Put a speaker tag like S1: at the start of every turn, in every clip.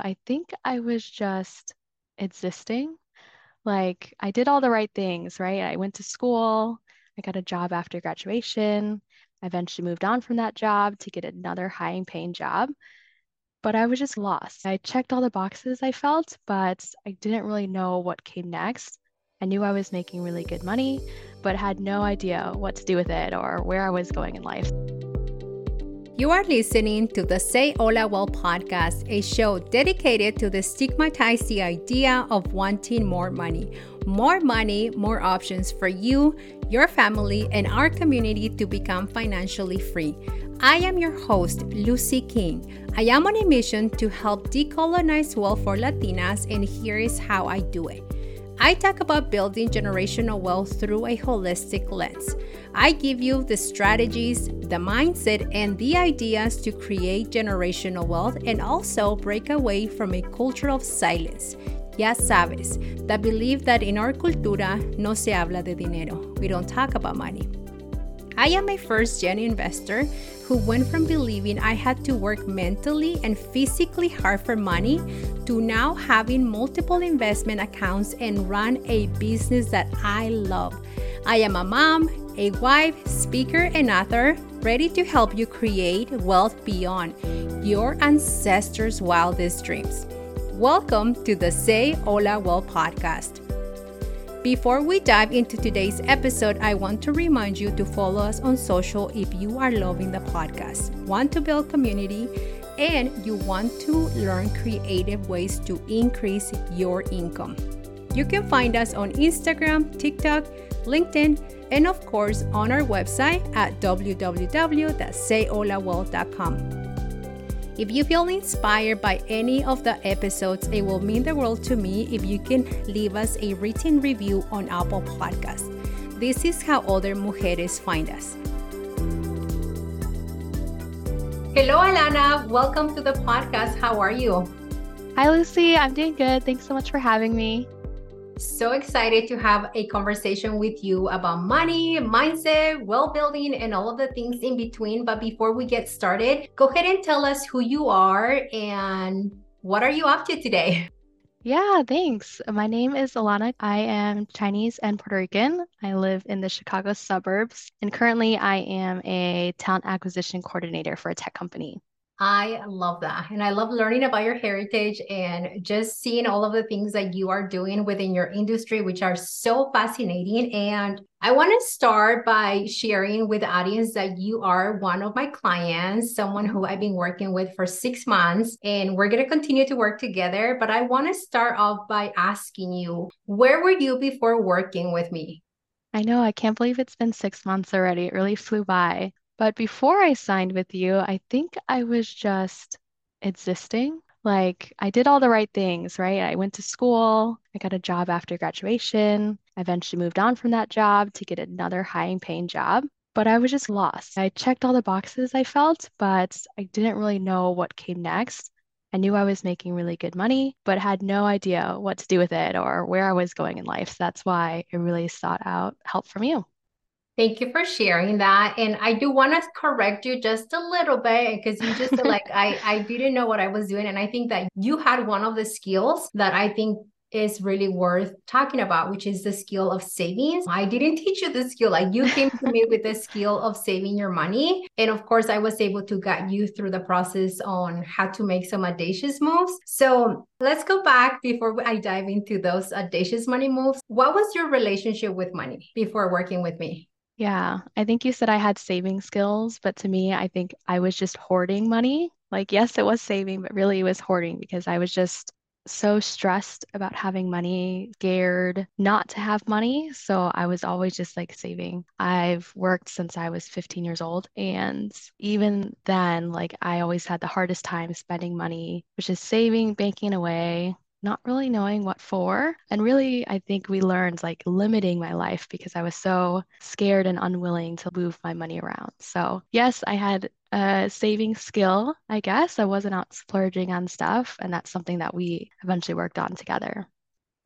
S1: I think I was just existing. Like I did all the right things, right? I went to school, I got a job after graduation. I eventually moved on from that job to get another high paying job. But I was just lost. I checked all the boxes I felt, but I didn't really know what came next. I knew I was making really good money, but had no idea what to do with it or where I was going in life.
S2: You are listening to the Say Hola Wealth podcast, a show dedicated to destigmatize the idea of wanting more money. More money, more options for you, your family, and our community to become financially free. I am your host, Luzy King. I am on a mission to help decolonize wealth for Latinas, and here is how I do it. I talk about building generational wealth through a holistic lens. I give you the strategies, the mindset, and the ideas to create generational wealth and also break away from a culture of silence. Ya sabes, that believe that in our cultura no se habla de dinero. We don't talk about money. I am a first gen investor who went from believing I had to work mentally and physically hard for money to now having multiple investment accounts and run a business that I love. I am a mom, a wife, speaker, and author ready to help you create wealth beyond your ancestors' wildest dreams. Welcome to the Say Hola Wealth podcast. Before we dive into today's episode, I want to remind you to follow us on social if you are loving the podcast, want to build community, and you want to learn creative ways to increase your income. You can find us on Instagram, TikTok, LinkedIn, and of course on our website at www.sayholawealth.com. If you feel inspired by any of the episodes, it will mean the world to me if you can leave us a written review on Apple Podcasts. This is how other mujeres find us. Hello, Alana. Welcome to the podcast. How are you?
S1: Hi, Luzy. I'm doing good. Thanks so much for having me.
S2: So excited to have a conversation with you about money, mindset, well building, and all of the things in between. But before we get started, go ahead and tell us who you are and what are you up to today?
S1: Yeah, thanks. My name is Alana. I am Chinese and Puerto Rican. I live in the Chicago suburbs, and currently I am a talent acquisition coordinator for a tech company.
S2: I love that. And I love learning about your heritage and just seeing all of the things that you are doing within your industry, which are so fascinating. And I want to start by sharing with the audience that you are one of my clients, someone who I've been working with for six months, and we're going to continue to work together. But I want to start off by asking you, where were you before working with me?
S1: I know, I can't believe it's been six months already. It really flew by. But before I signed with you, I think I was just existing. Like I did all the right things, right? I went to school, I got a job after graduation. I eventually moved on from that job to get another high paying job. But I was just lost. I checked all the boxes I felt, but I didn't really know what came next. I knew I was making really good money, but had no idea what to do with it or where I was going in life. So that's why I really sought out help from you.
S2: Thank you for sharing that. And I do want to correct you just a little bit because you just like I I didn't know what I was doing. And I think that you had one of the skills that I think is really worth talking about, which is the skill of savings. I didn't teach you the skill. Like you came to me with the skill of saving your money. And of course, I was able to guide you through the process on how to make some audacious moves. So let's go back before I dive into those audacious money moves. What was your relationship with money before working with me?
S1: Yeah, I think you said I had saving skills, but to me, I think I was just hoarding money. Like, yes, it was saving, but really it was hoarding because I was just so stressed about having money, scared not to have money. So I was always just like saving. I've worked since I was 15 years old. And even then, like I always had the hardest time spending money, which is saving, banking away, not really knowing what for. And really, I think we learned like limiting my life because I was so scared and unwilling to move my money around. So, yes, I had a saving skill, I guess. I wasn't out splurging on stuff. And that's something that we eventually worked on together.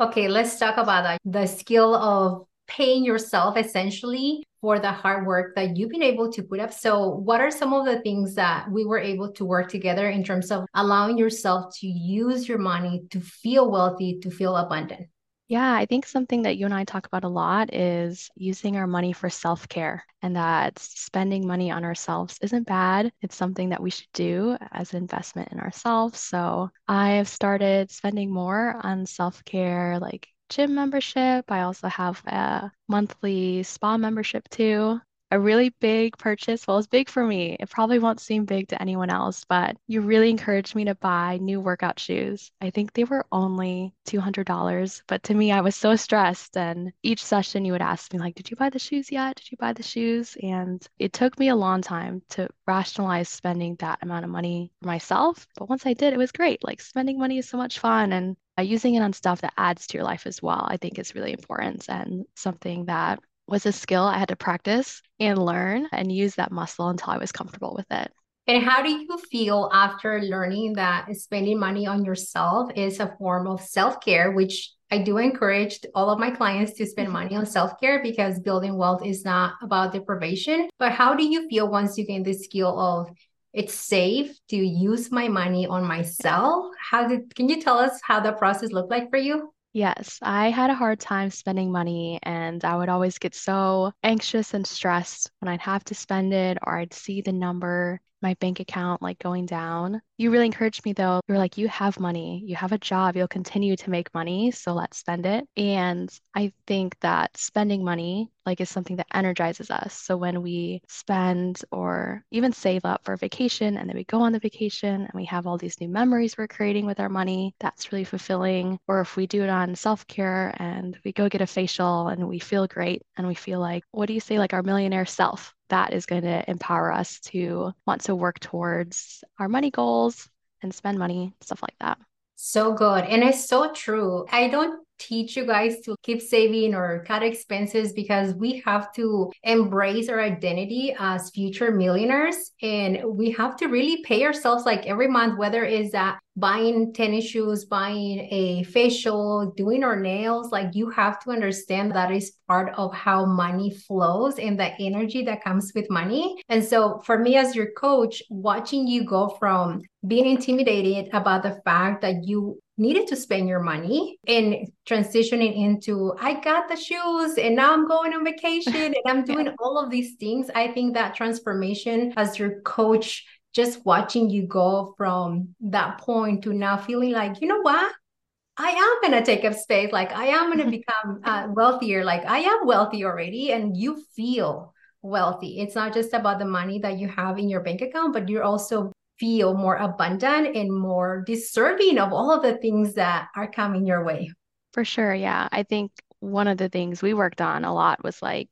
S2: Okay, let's talk about that. The skill of paying yourself essentially for the hard work that you've been able to put up. So, what are some of the things that we were able to work together in terms of allowing yourself to use your money to feel wealthy, to feel abundant?
S1: Yeah, I think something that you and I talk about a lot is using our money for self care, and that spending money on ourselves isn't bad. It's something that we should do as an investment in ourselves. So I have started spending more on self care, like gym membership. I also have a monthly spa membership too a really big purchase. Well, it's big for me. It probably won't seem big to anyone else, but you really encouraged me to buy new workout shoes. I think they were only $200, but to me, I was so stressed. And each session, you would ask me, like, did you buy the shoes yet? Did you buy the shoes? And it took me a long time to rationalize spending that amount of money for myself. But once I did, it was great. Like, spending money is so much fun. And using it on stuff that adds to your life as well, I think is really important and something that was a skill I had to practice and learn and use that muscle until I was comfortable with it.
S2: And how do you feel after learning that spending money on yourself is a form of self care, which I do encourage all of my clients to spend mm-hmm. money on self care because building wealth is not about deprivation. But how do you feel once you gain the skill of it's safe to use my money on myself? How did can you tell us how the process looked like for you?
S1: Yes, I had a hard time spending money and I would always get so anxious and stressed when I'd have to spend it or I'd see the number my bank account like going down. You really encouraged me though. You're like, you have money, you have a job, you'll continue to make money, so let's spend it. And I think that spending money like is something that energizes us. So when we spend or even save up for a vacation and then we go on the vacation and we have all these new memories we're creating with our money, that's really fulfilling. Or if we do it on self-care and we go get a facial and we feel great and we feel like, what do you say, like our millionaire self? That is going to empower us to want to work towards our money goals and spend money, stuff like that.
S2: So good. And it's so true. I don't teach you guys to keep saving or cut expenses because we have to embrace our identity as future millionaires and we have to really pay ourselves like every month whether it's that buying tennis shoes buying a facial doing our nails like you have to understand that is part of how money flows and the energy that comes with money and so for me as your coach watching you go from being intimidated about the fact that you needed to spend your money and transitioning into I got the shoes and now I'm going on vacation and I'm doing yeah. all of these things. I think that transformation as your coach, just watching you go from that point to now feeling like, you know what? I am going to take up space. Like I am going to become uh, wealthier. Like I am wealthy already. And you feel wealthy. It's not just about the money that you have in your bank account, but you're also feel more abundant and more deserving of all of the things that are coming your way.
S1: For sure. Yeah. I think one of the things we worked on a lot was like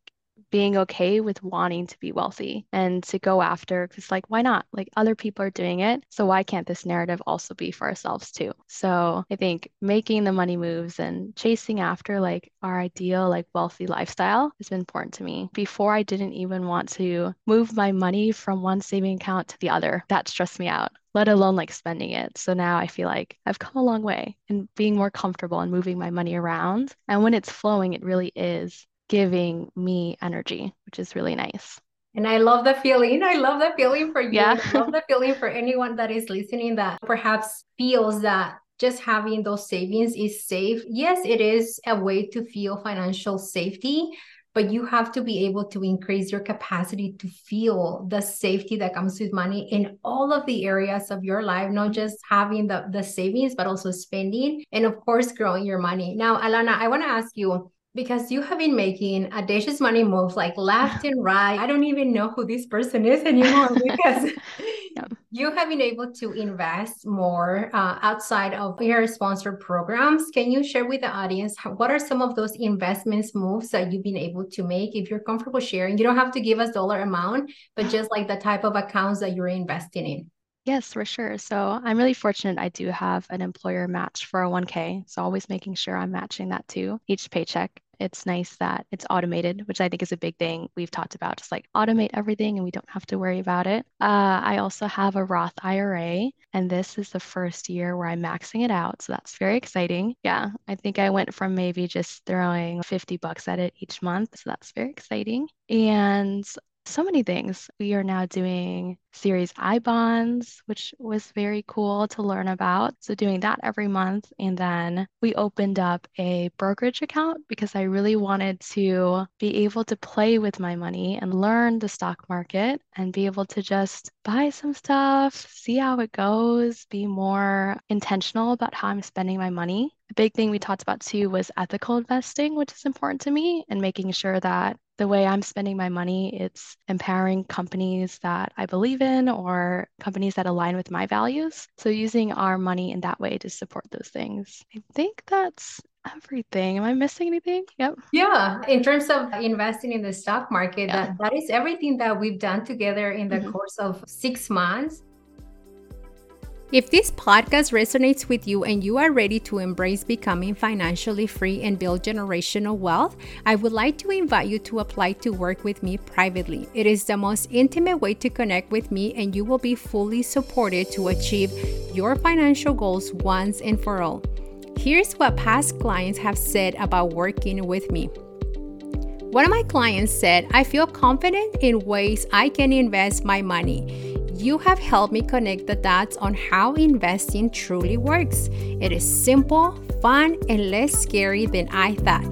S1: being okay with wanting to be wealthy and to go after because like why not? Like other people are doing it so why can't this narrative also be for ourselves too? So i think making the money moves and chasing after like our ideal like wealthy lifestyle has been important to me. Before i didn't even want to move my money from one saving account to the other. That stressed me out let alone like spending it. So now I feel like I've come a long way in being more comfortable and moving my money around. And when it's flowing, it really is giving me energy, which is really nice.
S2: And I love the feeling. I love the feeling for you. Yeah. I love the feeling for anyone that is listening that perhaps feels that just having those savings is safe. Yes, it is a way to feel financial safety, but you have to be able to increase your capacity to feel the safety that comes with money in all of the areas of your life, not just having the, the savings, but also spending and, of course, growing your money. Now, Alana, I want to ask you because you have been making audacious money moves like left and right. I don't even know who this person is anymore because yeah. you have been able to invest more uh, outside of your sponsored programs. Can you share with the audience how, what are some of those investments moves that you've been able to make? If you're comfortable sharing, you don't have to give us dollar amount, but just like the type of accounts that you're investing in.
S1: Yes, for sure. So I'm really fortunate I do have an employer match for a 1K. So always making sure I'm matching that too each paycheck. it's nice that it's automated, which I think is a big thing we've talked about, just like automate everything and we don't have to worry about it. Uh, I also have a Roth IRA, and this is the first year where I'm maxing it out. So that's very exciting. Yeah, I think I went from maybe just throwing 50 bucks at it each month. So that's very exciting. And so many things. We are now doing Series I bonds, which was very cool to learn about. So, doing that every month. And then we opened up a brokerage account because I really wanted to be able to play with my money and learn the stock market and be able to just buy some stuff, see how it goes, be more intentional about how I'm spending my money. A big thing we talked about too was ethical investing, which is important to me, and making sure that the way I'm spending my money, it's empowering companies that I believe in or companies that align with my values. So using our money in that way to support those things. I think that's everything. Am I missing anything? Yep.
S2: Yeah. In terms of investing in the stock market, yeah. that, that is everything that we've done together in the mm-hmm. course of six months. If this podcast resonates with you and you are ready to embrace becoming financially free and build generational wealth, I would like to invite you to apply to work with me privately. It is the most intimate way to connect with me, and you will be fully supported to achieve your financial goals once and for all. Here's what past clients have said about working with me. One of my clients said, I feel confident in ways I can invest my money. You have helped me connect the dots on how investing truly works. It is simple, fun, and less scary than I thought.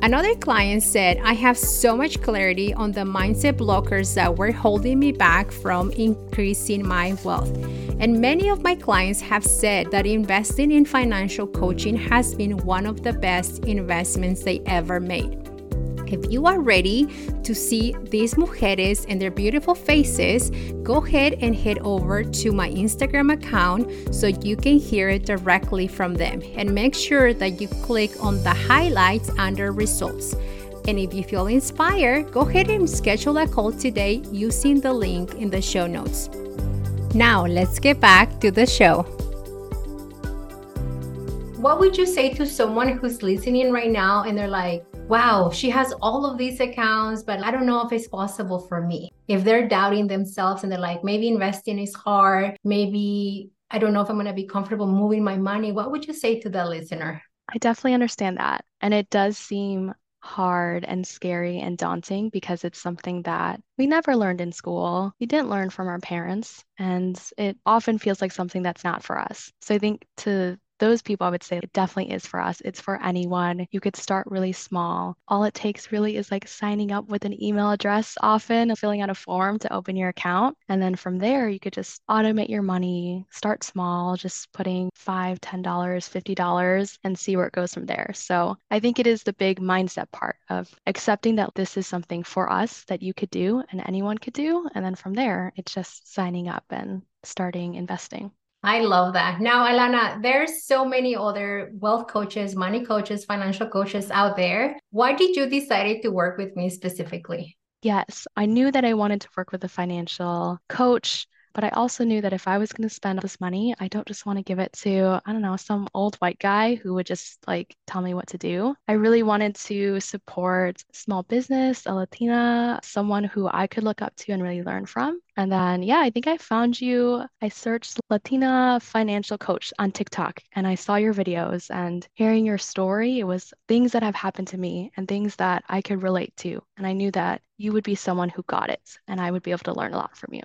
S2: Another client said, I have so much clarity on the mindset blockers that were holding me back from increasing my wealth. And many of my clients have said that investing in financial coaching has been one of the best investments they ever made. If you are ready to see these mujeres and their beautiful faces, go ahead and head over to my Instagram account so you can hear it directly from them. And make sure that you click on the highlights under results. And if you feel inspired, go ahead and schedule a call today using the link in the show notes. Now, let's get back to the show what would you say to someone who's listening right now and they're like, wow, she has all of these accounts, but I don't know if it's possible for me. If they're doubting themselves and they're like, maybe investing is hard, maybe I don't know if I'm going to be comfortable moving my money, what would you say to the listener?
S1: I definitely understand that. And it does seem hard and scary and daunting because it's something that we never learned in school. We didn't learn from our parents, and it often feels like something that's not for us. So I think to those people, I would say it definitely is for us. It's for anyone. You could start really small. All it takes really is like signing up with an email address often, filling out a form to open your account. And then from there, you could just automate your money, start small, just putting five, ten dollars, fifty dollars, and see where it goes from there. So I think it is the big mindset part of accepting that this is something for us that you could do and anyone could do. And then from there, it's just signing up and starting investing.
S2: I love that. Now, Alana, there's so many other wealth coaches, money coaches, financial coaches out there. Why did you decide to work with me specifically?
S1: Yes, I knew that I wanted to work with a financial coach but I also knew that if I was going to spend this money, I don't just want to give it to, I don't know, some old white guy who would just like tell me what to do. I really wanted to support small business, a Latina, someone who I could look up to and really learn from. And then, yeah, I think I found you. I searched Latina financial coach on TikTok and I saw your videos and hearing your story, it was things that have happened to me and things that I could relate to. And I knew that you would be someone who got it and I would be able to learn a lot from you.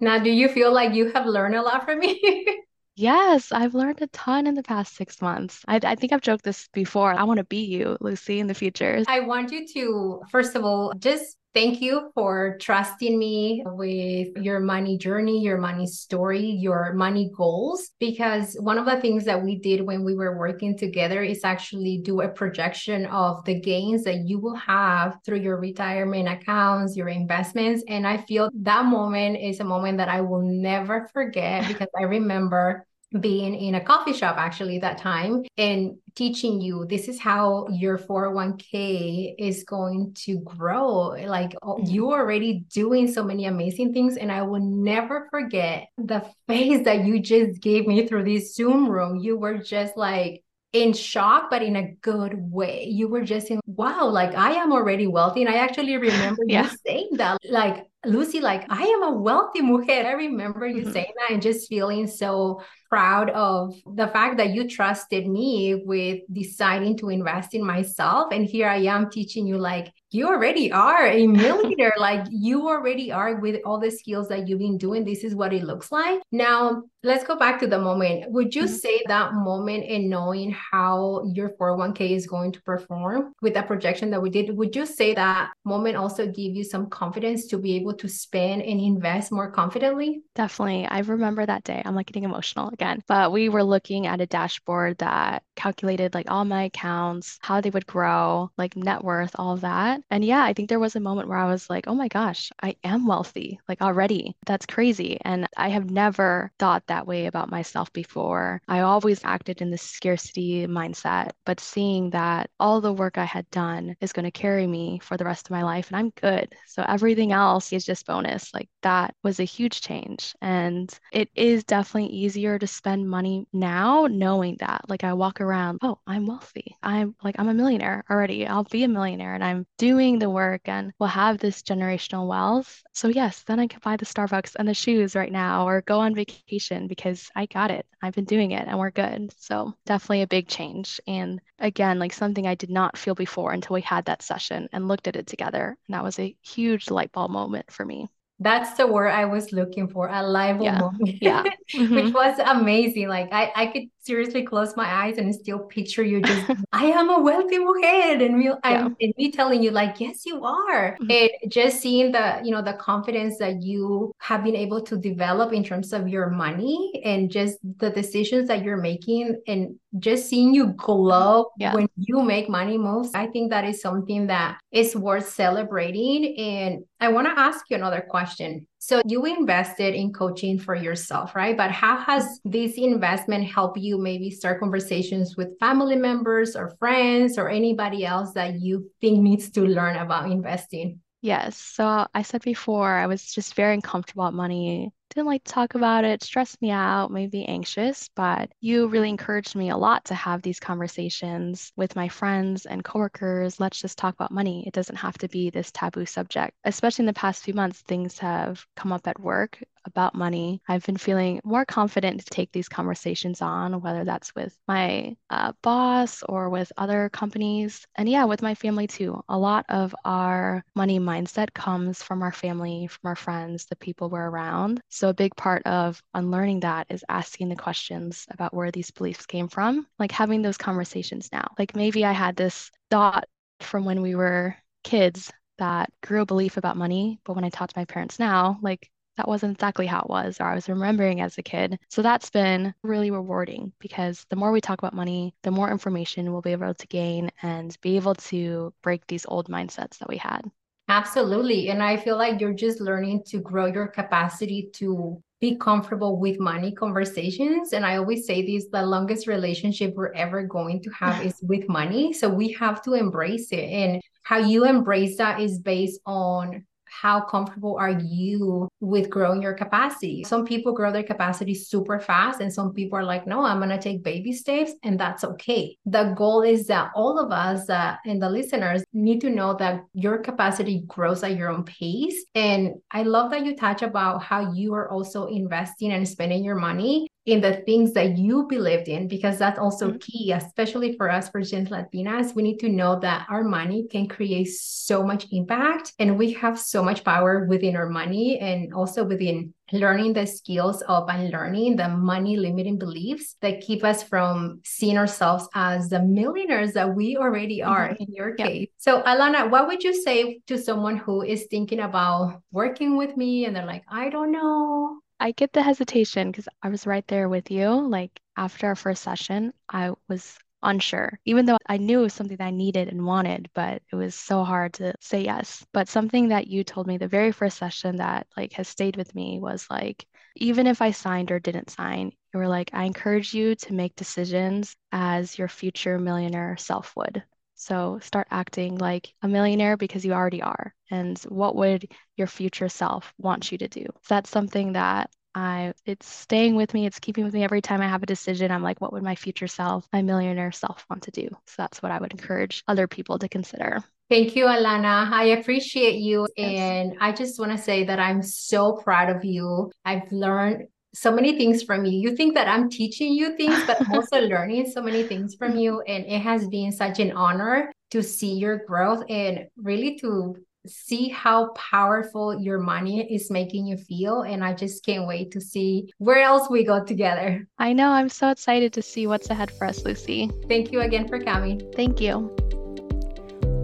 S2: Now, do you feel like you have learned a lot from me?
S1: Yes, I've learned a ton in the past six months. I, I think I've joked this before. I want to be you, Luzy, in the future.
S2: I want you to, first of all, just Thank you for trusting me with your money journey, your money story, your money goals. Because one of the things that we did when we were working together is actually do a projection of the gains that you will have through your retirement accounts, your investments. And I feel that moment is a moment that I will never forget because I remember being in a coffee shop actually that time and teaching you this is how your 401k is going to grow like oh, mm-hmm. you're already doing so many amazing things and i will never forget the face that you just gave me through this zoom room you were just like in shock, but in a good way. You were just in, wow, like I am already wealthy. And I actually remember yeah. you saying that, like, Luzy, like, I am a wealthy mujer. I remember you mm-hmm. saying that and just feeling so proud of the fact that you trusted me with deciding to invest in myself. And here I am teaching you, like, you already are a millionaire. like, you already are with all the skills that you've been doing. This is what it looks like. Now, let's go back to the moment. Would you mm-hmm. say that moment in knowing how your 401k is going to perform with that projection that we did, would you say that moment also give you some confidence to be able to spend and invest more confidently?
S1: Definitely. I remember that day. I'm like getting emotional again. But we were looking at a dashboard that calculated like all my accounts, how they would grow, like net worth, all that. And yeah, I think there was a moment where I was like, oh my gosh, I am wealthy, like already. That's crazy. And I have never thought that way about myself before. I always acted in this scarcity mindset, but seeing that all the work I had done is going to carry me for the rest of my life and I'm good. So everything else just bonus. Like that was a huge change. And it is definitely easier to spend money now knowing that. Like I walk around, oh, I'm wealthy. I'm like, I'm a millionaire already. I'll be a millionaire and I'm doing the work and we'll have this generational wealth. So, yes, then I can buy the Starbucks and the shoes right now or go on vacation because I got it. I've been doing it and we're good. So, definitely a big change. And again, like something I did not feel before until we had that session and looked at it together. And that was a huge light bulb moment for me.
S2: That's the word I was looking for, a live
S1: yeah.
S2: moment.
S1: Yeah.
S2: Mm-hmm. Which was amazing. Like I, I could seriously close my eyes and still picture you just, I am a wealthy mujer. And me, yeah. and me telling you like, yes, you are. Mm-hmm. And just seeing the, you know, the confidence that you have been able to develop in terms of your money and just the decisions that you're making and just seeing you glow yeah. when you make money moves. I think that is something that is worth celebrating. And I want to ask you another question. So you invested in coaching for yourself, right? But how has this investment helped you maybe start conversations with family members or friends or anybody else that you think needs to learn about investing?
S1: Yes. So I said before, I was just very uncomfortable at money didn't like to talk about it, stressed me out, made me anxious, but you really encouraged me a lot to have these conversations with my friends and coworkers. Let's just talk about money. It doesn't have to be this taboo subject. Especially in the past few months, things have come up at work about money. I've been feeling more confident to take these conversations on, whether that's with my uh, boss or with other companies. And yeah, with my family too. A lot of our money mindset comes from our family, from our friends, the people we're around. So a big part of unlearning that is asking the questions about where these beliefs came from, like having those conversations now. Like maybe I had this thought from when we were kids that grew a belief about money, but when I talk to my parents now, like that wasn't exactly how it was or I was remembering as a kid. So that's been really rewarding because the more we talk about money, the more information we'll be able to gain and be able to break these old mindsets that we had.
S2: Absolutely. And I feel like you're just learning to grow your capacity to be comfortable with money conversations. And I always say this the longest relationship we're ever going to have is with money. So we have to embrace it. And how you embrace that is based on how comfortable are you with growing your capacity? Some people grow their capacity super fast, and some people are like, no, I'm going to take baby steps, and that's okay. The goal is that all of us uh, and the listeners need to know that your capacity grows at your own pace. And I love that you touch about how you are also investing and spending your money in the things that you believed in because that's also mm-hmm. key especially for us for gen latinas we need to know that our money can create so much impact and we have so much power within our money and also within learning the skills of unlearning the money limiting beliefs that keep us from seeing ourselves as the millionaires that we already are mm-hmm. in your case. So, Alana, what would you say to someone who is thinking about working with me and they're like, I don't know,
S1: I get the hesitation because I was right there with you. Like after our first session, I was unsure, even though I knew it was something that I needed and wanted, but it was so hard to say yes. But something that you told me the very first session that like has stayed with me was like, even if I signed or didn't sign, you were like, I encourage you to make decisions as your future millionaire self would. So start acting like a millionaire because you already are. And what would your future self want you to do? So that's something that I it's staying with me. It's keeping with me every time I have a decision. I'm like, what would my future self, my millionaire self want to do? So that's what I would encourage other people to consider.
S2: Thank you, Alana. I appreciate you. Yes. And I just want to say that I'm so proud of you. I've learned so many things from you. You think that I'm teaching you things, but I'm also learning so many things from you. And it has been such an honor to see your growth and really to see how powerful your money is making you feel. And I just can't wait to see where else we go together.
S1: I know. I'm so excited to see what's ahead for us, Luzy.
S2: Thank you again for coming.
S1: Thank you.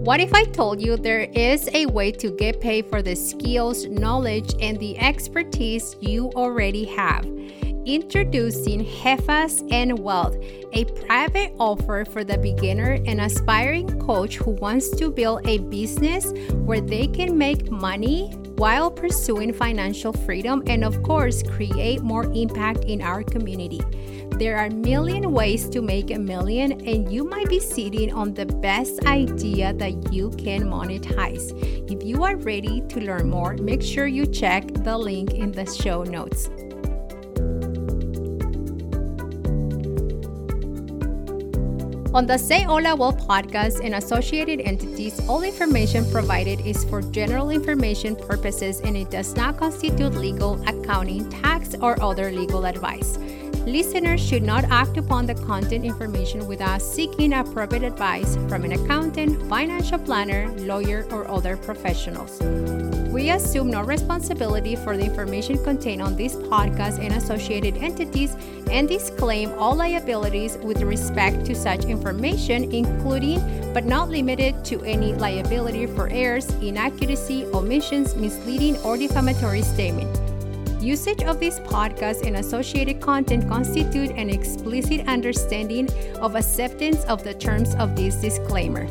S2: What if I told you there is a way to get paid for the skills, knowledge, and the expertise you already have? Introducing Jefas and Wealth, a private offer for the beginner and aspiring coach who wants to build a business where they can make money while pursuing financial freedom and, of course, create more impact in our community. There are a million ways to make a million, and you might be sitting on the best idea that you can monetize. If you are ready to learn more, make sure you check the link in the show notes. On the Say Hola Wealth podcast and associated entities, all information provided is for general information purposes and it does not constitute legal, accounting, tax, or other legal advice. Listeners should not act upon the content information without seeking appropriate advice from an accountant, financial planner, lawyer, or other professionals. We assume no responsibility for the information contained on this podcast and associated entities and disclaim all liabilities with respect to such information, including but not limited to any liability for errors, inaccuracy, omissions, misleading, or defamatory statement. Usage of this podcast and associated content constitute an explicit understanding of acceptance of the terms of this disclaimer.